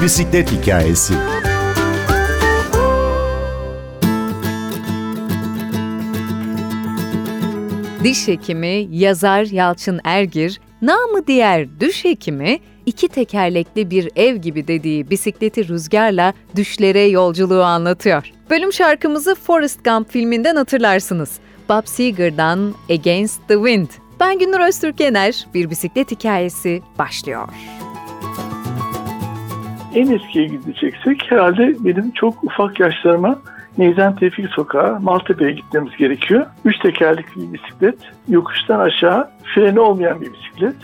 Bir bisiklet hikayesi. Diş hekimi, yazar Yalçın Ergir, namı diğer düş hekimi, iki tekerlekli bir ev gibi dediği bisikleti rüzgarla düşlere yolculuğu anlatıyor. Bölüm şarkımızı Forrest Gump filminden hatırlarsınız. Bob Seger'dan Against the Wind. Ben Gündür Öztürk Yener, bir bisiklet hikayesi başlıyor. En eskiye gideceksek herhalde benim çok ufak yaşlarıma Neyzen Tevfik Sokağı, Maltepe'ye gitmemiz gerekiyor. Üç tekerlekli bir bisiklet, yokuştan aşağı freni olmayan bir bisiklet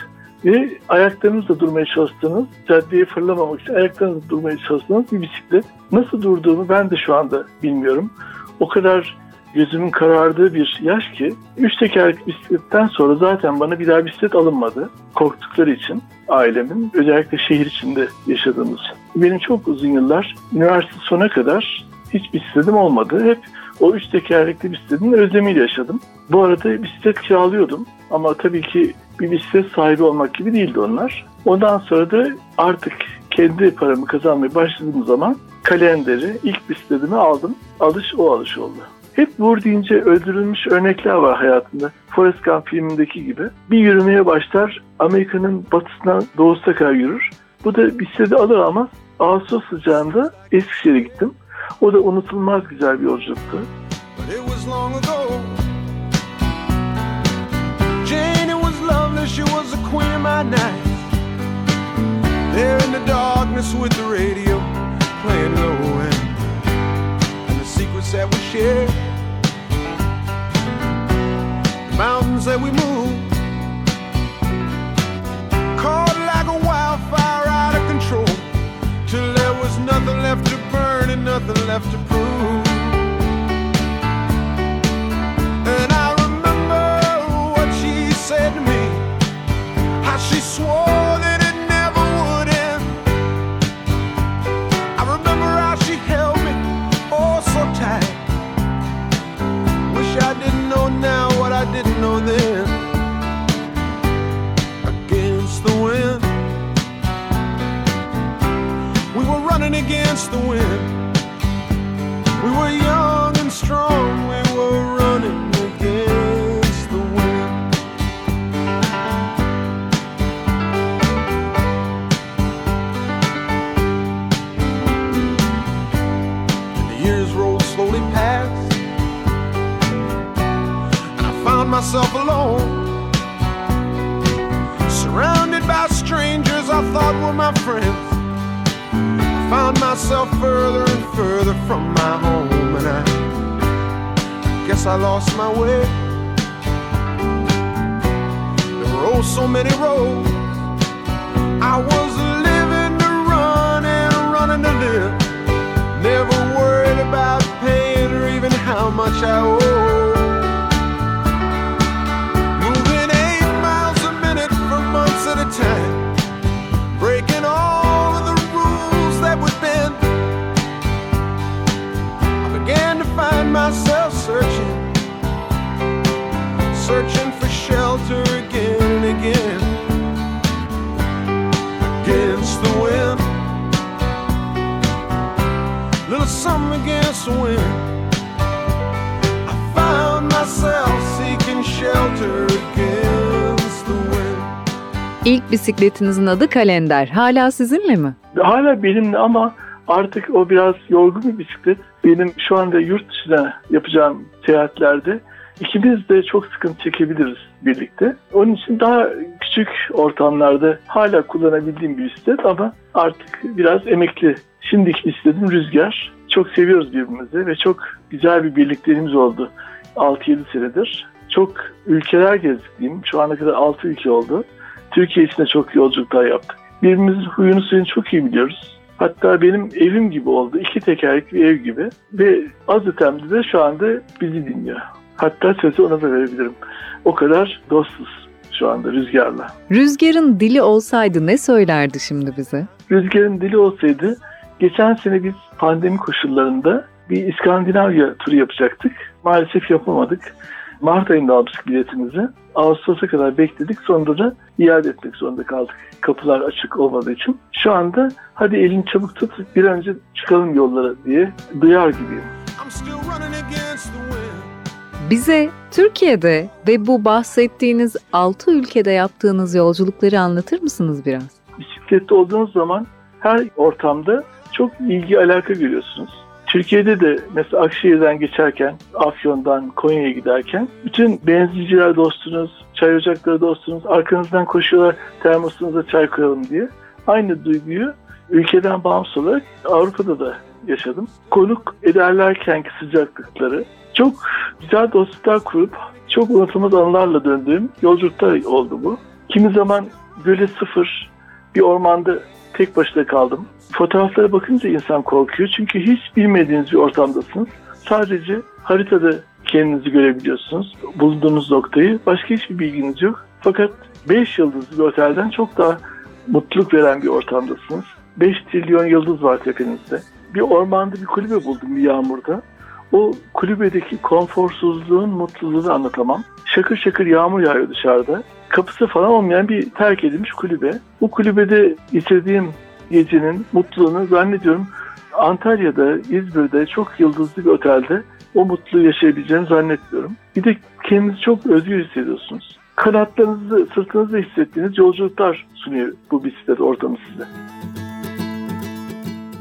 ve ayaklarınızla durmaya çalıştığınız, caddeye fırlamamak için ayaklarınızla durmaya çalıştığınız bir bisiklet. Nasıl durduğumu ben de şu anda bilmiyorum. O kadar gözümün karardığı bir yaş ki üç tekerlekli bisikletten sonra zaten bana bir daha bisiklet alınmadı. Korktukları için ailemin özellikle şehir içinde yaşadığımız. Benim çok uzun yıllar üniversite sona kadar hiç bisikletim olmadı. Hep o üç tekerlekli bisikletin özlemiyle yaşadım. Bu arada bisiklet kiralıyordum ama tabii ki bir bisiklet sahibi olmak gibi değildi onlar. Ondan sonra da artık kendi paramı kazanmaya başladığım zaman kalenderi ilk bisikletimi aldım. Alış o alış oldu. Hep vur deyince öldürülmüş örnekler var hayatında. Forrest Gump filmindeki gibi. Bir yürümeye başlar, Amerika'nın batısından doğusuna kadar yürür. Bu da bisikleti alır almaz Ağustos sıcağında Eskişehir'e gittim. O da unutulmaz güzel bir yolculuktu. There in the darkness with the radio playing low end. And the secrets that we shared. Mountains that we moved. Myself further and further from my home, and I guess I lost my way. There were oh so many roads. I was living to run and running to live. Never worried about paying or even how much I owe. Against the wind, little something against the wind. I found myself seeking shelter against the wind. İlk bisikletinizin adı Kalender. Hala sizinle mi? Hala benimle ama artık o biraz yorgun bir bisiklet. Benim şu anda yurt dışına yapacağım seyahatlerde ikimiz de çok sıkıntı çekebiliriz birlikte. Onun için daha küçük ortamlarda hala kullanabildiğim bir bisiklet ama artık biraz emekli. Şimdiki bisikletim Rüzgar. Çok seviyoruz birbirimizi ve çok güzel bir birlikteliğimiz oldu 6-7 senedir. Çok ülkeler gezdik diyeyim. Şu ana kadar 6 ülke oldu. Türkiye içinde çok yolculuklar yaptık. Birbirimizin huyunu suyunu çok iyi biliyoruz. Hatta benim evim gibi oldu. İki tekerlekli ev gibi. Ve az ötemde de şu anda bizi dinliyor. Hatta sözü ona da verebilirim. O kadar dostuz şu anda Rüzgar'la. Rüzgar'ın dili olsaydı ne söylerdi şimdi bize? Rüzgar'ın dili olsaydı geçen sene biz pandemi koşullarında bir İskandinavya turu yapacaktık. Maalesef yapamadık. Mart ayında almıştık biletimizi. Ağustos'a kadar bekledik. Sonra da iade etmek zorunda kaldık. Kapılar açık olmadığı için. Şu anda hadi elini çabuk tut bir önce çıkalım yollara diye duyar gibiyim. Bize Türkiye'de ve bu bahsettiğiniz 6 ülkede yaptığınız yolculukları anlatır mısınız biraz? Bisiklette olduğunuz zaman her ortamda çok ilgi alaka görüyorsunuz. Türkiye'de de mesela Akşehir'den geçerken, Afyon'dan Konya'ya giderken bütün benzinciler dostunuz, çay ocakları dostunuz, arkanızdan koşuyorlar termosunuza çay koyalım diye. Aynı duyguyu ülkeden bağımsız olarak Avrupa'da da yaşadım. Konuk ederlerkenki sıcaklıkları, çok güzel dostluklar kurup çok unutulmaz anılarla döndüğüm yolculuklar oldu bu. Kimi zaman göle sıfır bir ormanda tek başına kaldım. Fotoğraflara bakınca insan korkuyor çünkü hiç bilmediğiniz bir ortamdasınız. Sadece haritada kendinizi görebiliyorsunuz. Bulunduğunuz noktayı. Başka hiçbir bilginiz yok. Fakat 5 yıldızlı bir otelden çok daha mutluluk veren bir ortamdasınız. 5 trilyon yıldız var tepenizde. Bir ormanda bir kulübe buldum bir yağmurda. O kulübedeki konforsuzluğun mutluluğunu anlatamam. Şakır şakır yağmur yağıyor dışarıda. Kapısı falan olmayan bir terk edilmiş kulübe. Bu kulübede geçirdiğim gecenin mutluluğunu zannediyorum Antalya'da, İzmir'de çok yıldızlı bir otelde o mutluluğu yaşayabileceğini zannetmiyorum. Bir de kendinizi çok özgür hissediyorsunuz. Kanatlarınızı sırtınızda hissettiğiniz yolculuklar sunuyor bu bisiklet ortamı size.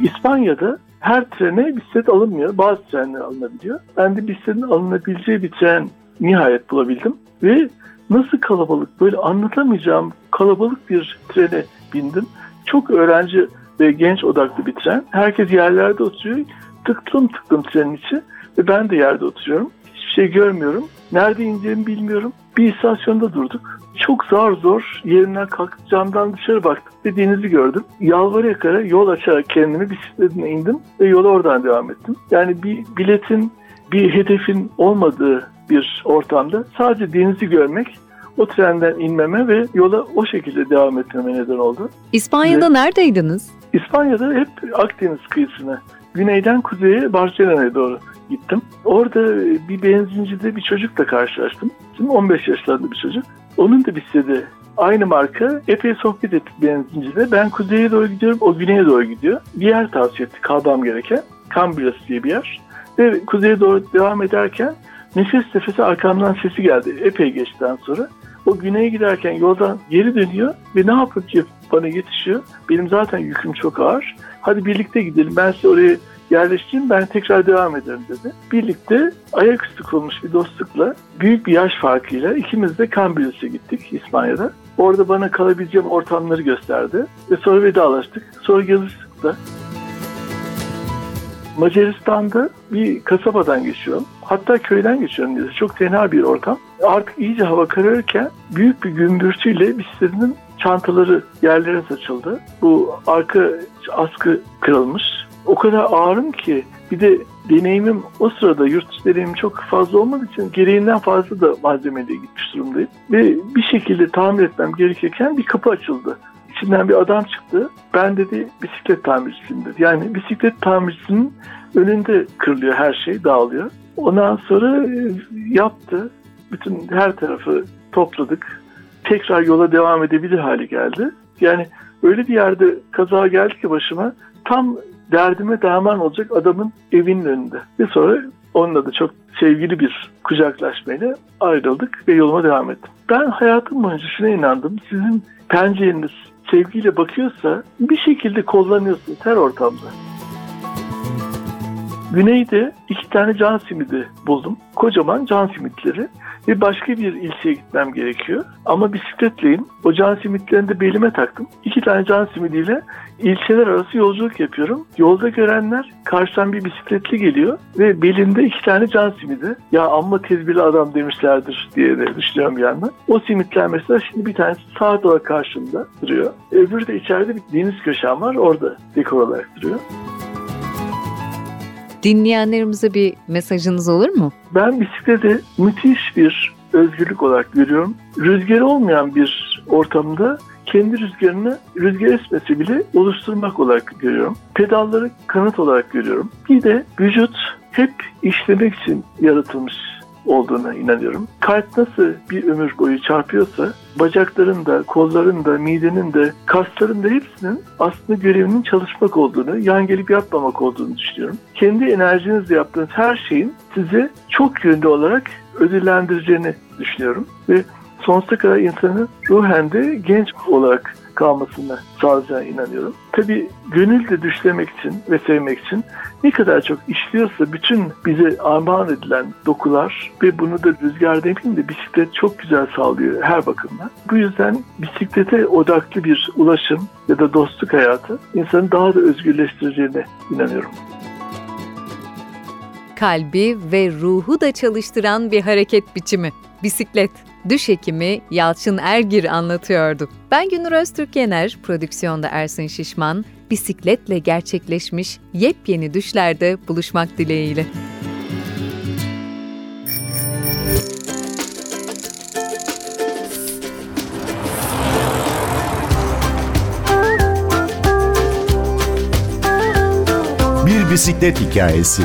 İspanya'da her trene bisiklet alınmıyor. Bazı trenler alınabiliyor. Ben de bisikletin alınabileceği bir tren nihayet bulabildim. Ve nasıl kalabalık, böyle anlatamayacağım kalabalık bir trene bindim. Çok öğrenci ve genç odaklı bir tren. Herkes yerlerde oturuyor. Tıktım tıktım trenin içi ve ben de yerde oturuyorum. Şey görmüyorum. Nerede ineceğimi bilmiyorum. Bir istasyonda durduk. Çok zar zor yerinden kalkıp camdan dışarı baktım ve denizi gördüm. Yalvara yakara yol açarak kendimi bisikletine indim ve yola oradan devam ettim. Yani bir biletin, bir hedefin olmadığı bir ortamda sadece denizi görmek o trenden inmeme ve yola o şekilde devam etmeme neden oldu. İspanya'da ve neredeydiniz? İspanya'da hep Akdeniz kıyısına, güneyden kuzeye Barcelona'ya doğru gittim. Orada bir benzincide bir çocukla karşılaştım. Şimdi 15 yaşlarında bir çocuk. Onun da bisikleti aynı marka epey sohbet ettik benzincide. Ben kuzeye doğru gidiyorum, o güneye doğru gidiyor. Bir yer tavsiye etti kalmam gereken. Cambrias diye bir yer. Ve kuzeye doğru devam ederken nefes nefese arkamdan sesi geldi epey geçten sonra. O güneye giderken yoldan geri dönüyor ve ne yapıp bana yetişiyor. Benim zaten yüküm çok ağır. Hadi birlikte gidelim ben size oraya yerleştireyim ben tekrar devam ederim dedi. Birlikte ayaküstü kurulmuş bir dostlukla büyük bir yaş farkıyla ikimiz de Cambrios'a gittik İspanya'da. Orada bana kalabileceğim ortamları gösterdi ve sonra vedalaştık. Sonra yazıştık da. Macaristan'da bir kasabadan geçiyorum. Hatta köyden geçiyorum diye. Çok tenha bir ortam. Artık iyice hava kararırken büyük bir gümbürtüyle bisikletinin çantaları yerlere saçıldı. Bu arka askı kırılmış. O kadar ağırım ki bir de deneyimim o sırada yurt dışı deneyimim çok fazla olmadığı için gereğinden fazla da malzemeyle gitmiş durumdayım. Ve bir şekilde tamir etmem gerekirken bir kapı açıldı. İçinden bir adam çıktı. Ben dedi bisiklet tamircisiyim dedi. Yani bisiklet tamircisinin önünde kırılıyor her şey, dağılıyor. Ondan sonra e, yaptı. Bütün her tarafı topladık. Tekrar yola devam edebilir hale geldi. Yani öyle bir yerde kaza geldi ki başıma tam derdime derman olacak adamın evinin önünde. Ve sonra onunla da çok sevgili bir kucaklaşmayla ayrıldık ve yoluma devam ettim. Ben hayatım boyunca şuna inandım. Sizin pencereniz sevgiyle bakıyorsa bir şekilde kullanıyorsunuz her ortamda. Güneyde iki tane can simidi buldum. Kocaman can simitleri ve başka bir ilçeye gitmem gerekiyor. Ama bisikletleyim. O can simitlerini de belime taktım. İki tane can simidiyle ilçeler arası yolculuk yapıyorum. Yolda görenler karşıdan bir bisikletli geliyor ve belinde iki tane can simidi. Ya amma tezbirli adam demişlerdir diye de düşünüyorum bir yandan. O simitler mesela şimdi bir tanesi saat olarak karşımda duruyor. Öbürü de içeride bir deniz köşem var orada dekor olarak duruyor. Dinleyenlerimize bir mesajınız olur mu? Ben bisikleti müthiş bir özgürlük olarak görüyorum. Rüzgar olmayan bir ortamda kendi rüzgarını rüzgar esmesi bile oluşturmak olarak görüyorum. Pedalları kanıt olarak görüyorum. Bir de vücut hep işlemek için yaratılmış olduğuna inanıyorum. Kalp nasıl bir ömür boyu çarpıyorsa bacakların da, kolların da, midenin de, kasların da hepsinin aslında görevinin çalışmak olduğunu, yan gelip yatmamak olduğunu düşünüyorum. Kendi enerjinizle yaptığınız her şeyin sizi çok yönlü olarak ödüllendireceğini düşünüyorum. Ve sonsuza kadar insanı ruhen de genç olarak kalmasını sağlayacağına inanıyorum. Tabii gönül de düşlemek için ve sevmek için ne kadar çok işliyorsa bütün bize armağan edilen dokular ve bunu da rüzgar demeyeyim de bisiklet çok güzel sağlıyor her bakımdan. Bu yüzden bisiklete odaklı bir ulaşım ya da dostluk hayatı insanı daha da özgürleştireceğine inanıyorum kalbi ve ruhu da çalıştıran bir hareket biçimi. Bisiklet. Düş hekimi Yalçın Ergir anlatıyordu. Ben Günür Öztürk Yener, prodüksiyonda Ersin Şişman, bisikletle gerçekleşmiş yepyeni düşlerde buluşmak dileğiyle. Bir bisiklet hikayesi.